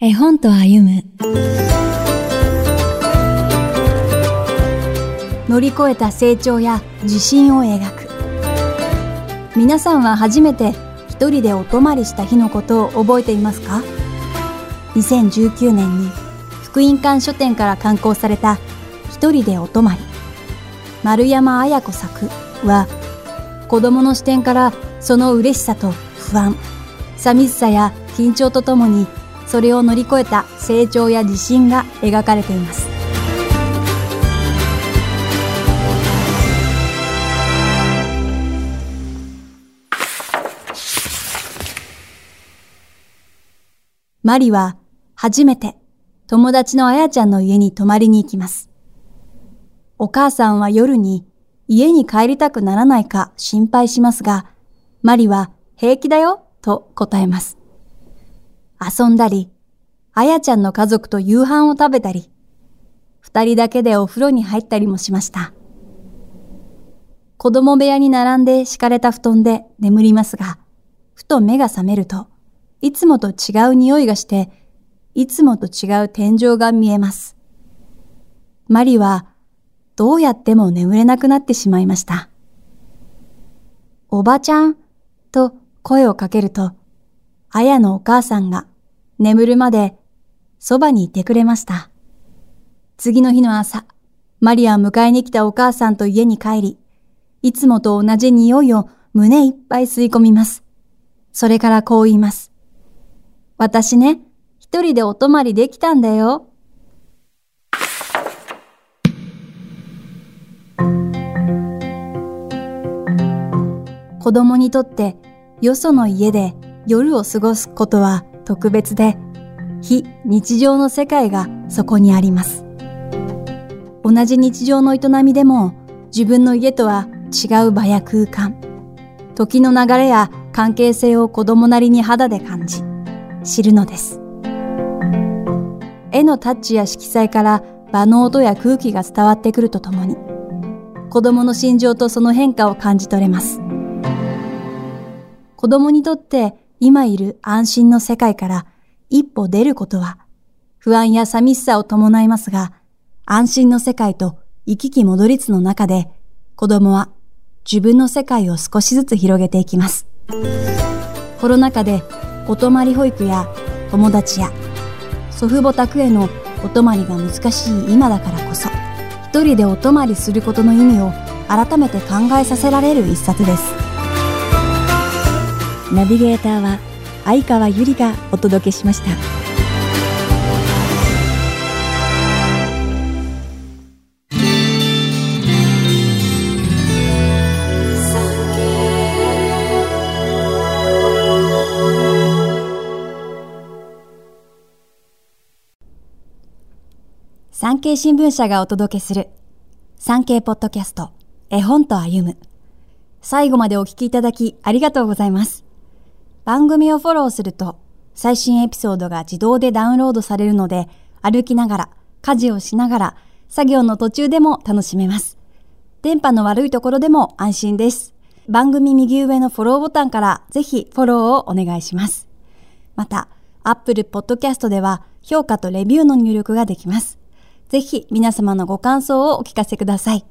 絵本と歩む。乗り越えた成長や自信を描く。皆さんは初めて一人でお泊まりした日のことを覚えていますか？2019年に福音館書店から刊行された一人でお泊まり。丸山綾子作は子供の視点からその嬉しさと不安寂しさや緊張とともにそれを乗り越えた成長や自信が描かれていますマリは初めて友達のあやちゃんの家に泊まりに行きます。お母さんは夜に家に帰りたくならないか心配しますが、マリは平気だよと答えます。遊んだり、あやちゃんの家族と夕飯を食べたり、二人だけでお風呂に入ったりもしました。子供部屋に並んで敷かれた布団で眠りますが、ふと目が覚めると、いつもと違う匂いがして、いつもと違う天井が見えます。マリは、どうやっても眠れなくなってしまいました。おばちゃんと声をかけると、あやのお母さんが眠るまでそばにいてくれました。次の日の朝、マリアは迎えに来たお母さんと家に帰り、いつもと同じ匂いを胸いっぱい吸い込みます。それからこう言います。私ね、一人でお泊まりできたんだよ。子供にとってよその家で夜を過ごすことは特別で、非日常の世界がそこにあります。同じ日常の営みでも自分の家とは違う場や空間、時の流れや関係性を子供なりに肌で感じ、知るのです。絵のタッチや色彩から場の音や空気が伝わってくるとともに、子供の心情とその変化を感じ取れます。子供にとって今いる安心の世界から一歩出ることは不安や寂しさを伴いますが、安心の世界と行き来戻りつの中で子供は自分の世界を少しずつ広げていきます。コロナ禍でお泊まり保育や友達や祖父母宅へのお泊まりが難しい今だからこそ、一人でお泊まりすることの意味を改めて考えさせられる一冊です。ナビゲーターは相川ゆりがお届けしました。産経新聞社がお届けする産経ポッドキャスト絵本と歩む最後までお聞きいただきありがとうございます。番組をフォローすると最新エピソードが自動でダウンロードされるので歩きながら家事をしながら作業の途中でも楽しめます。電波の悪いところでも安心です。番組右上のフォローボタンからぜひフォローをお願いします。また、Apple Podcast では評価とレビューの入力ができます。ぜひ皆様のご感想をお聞かせください。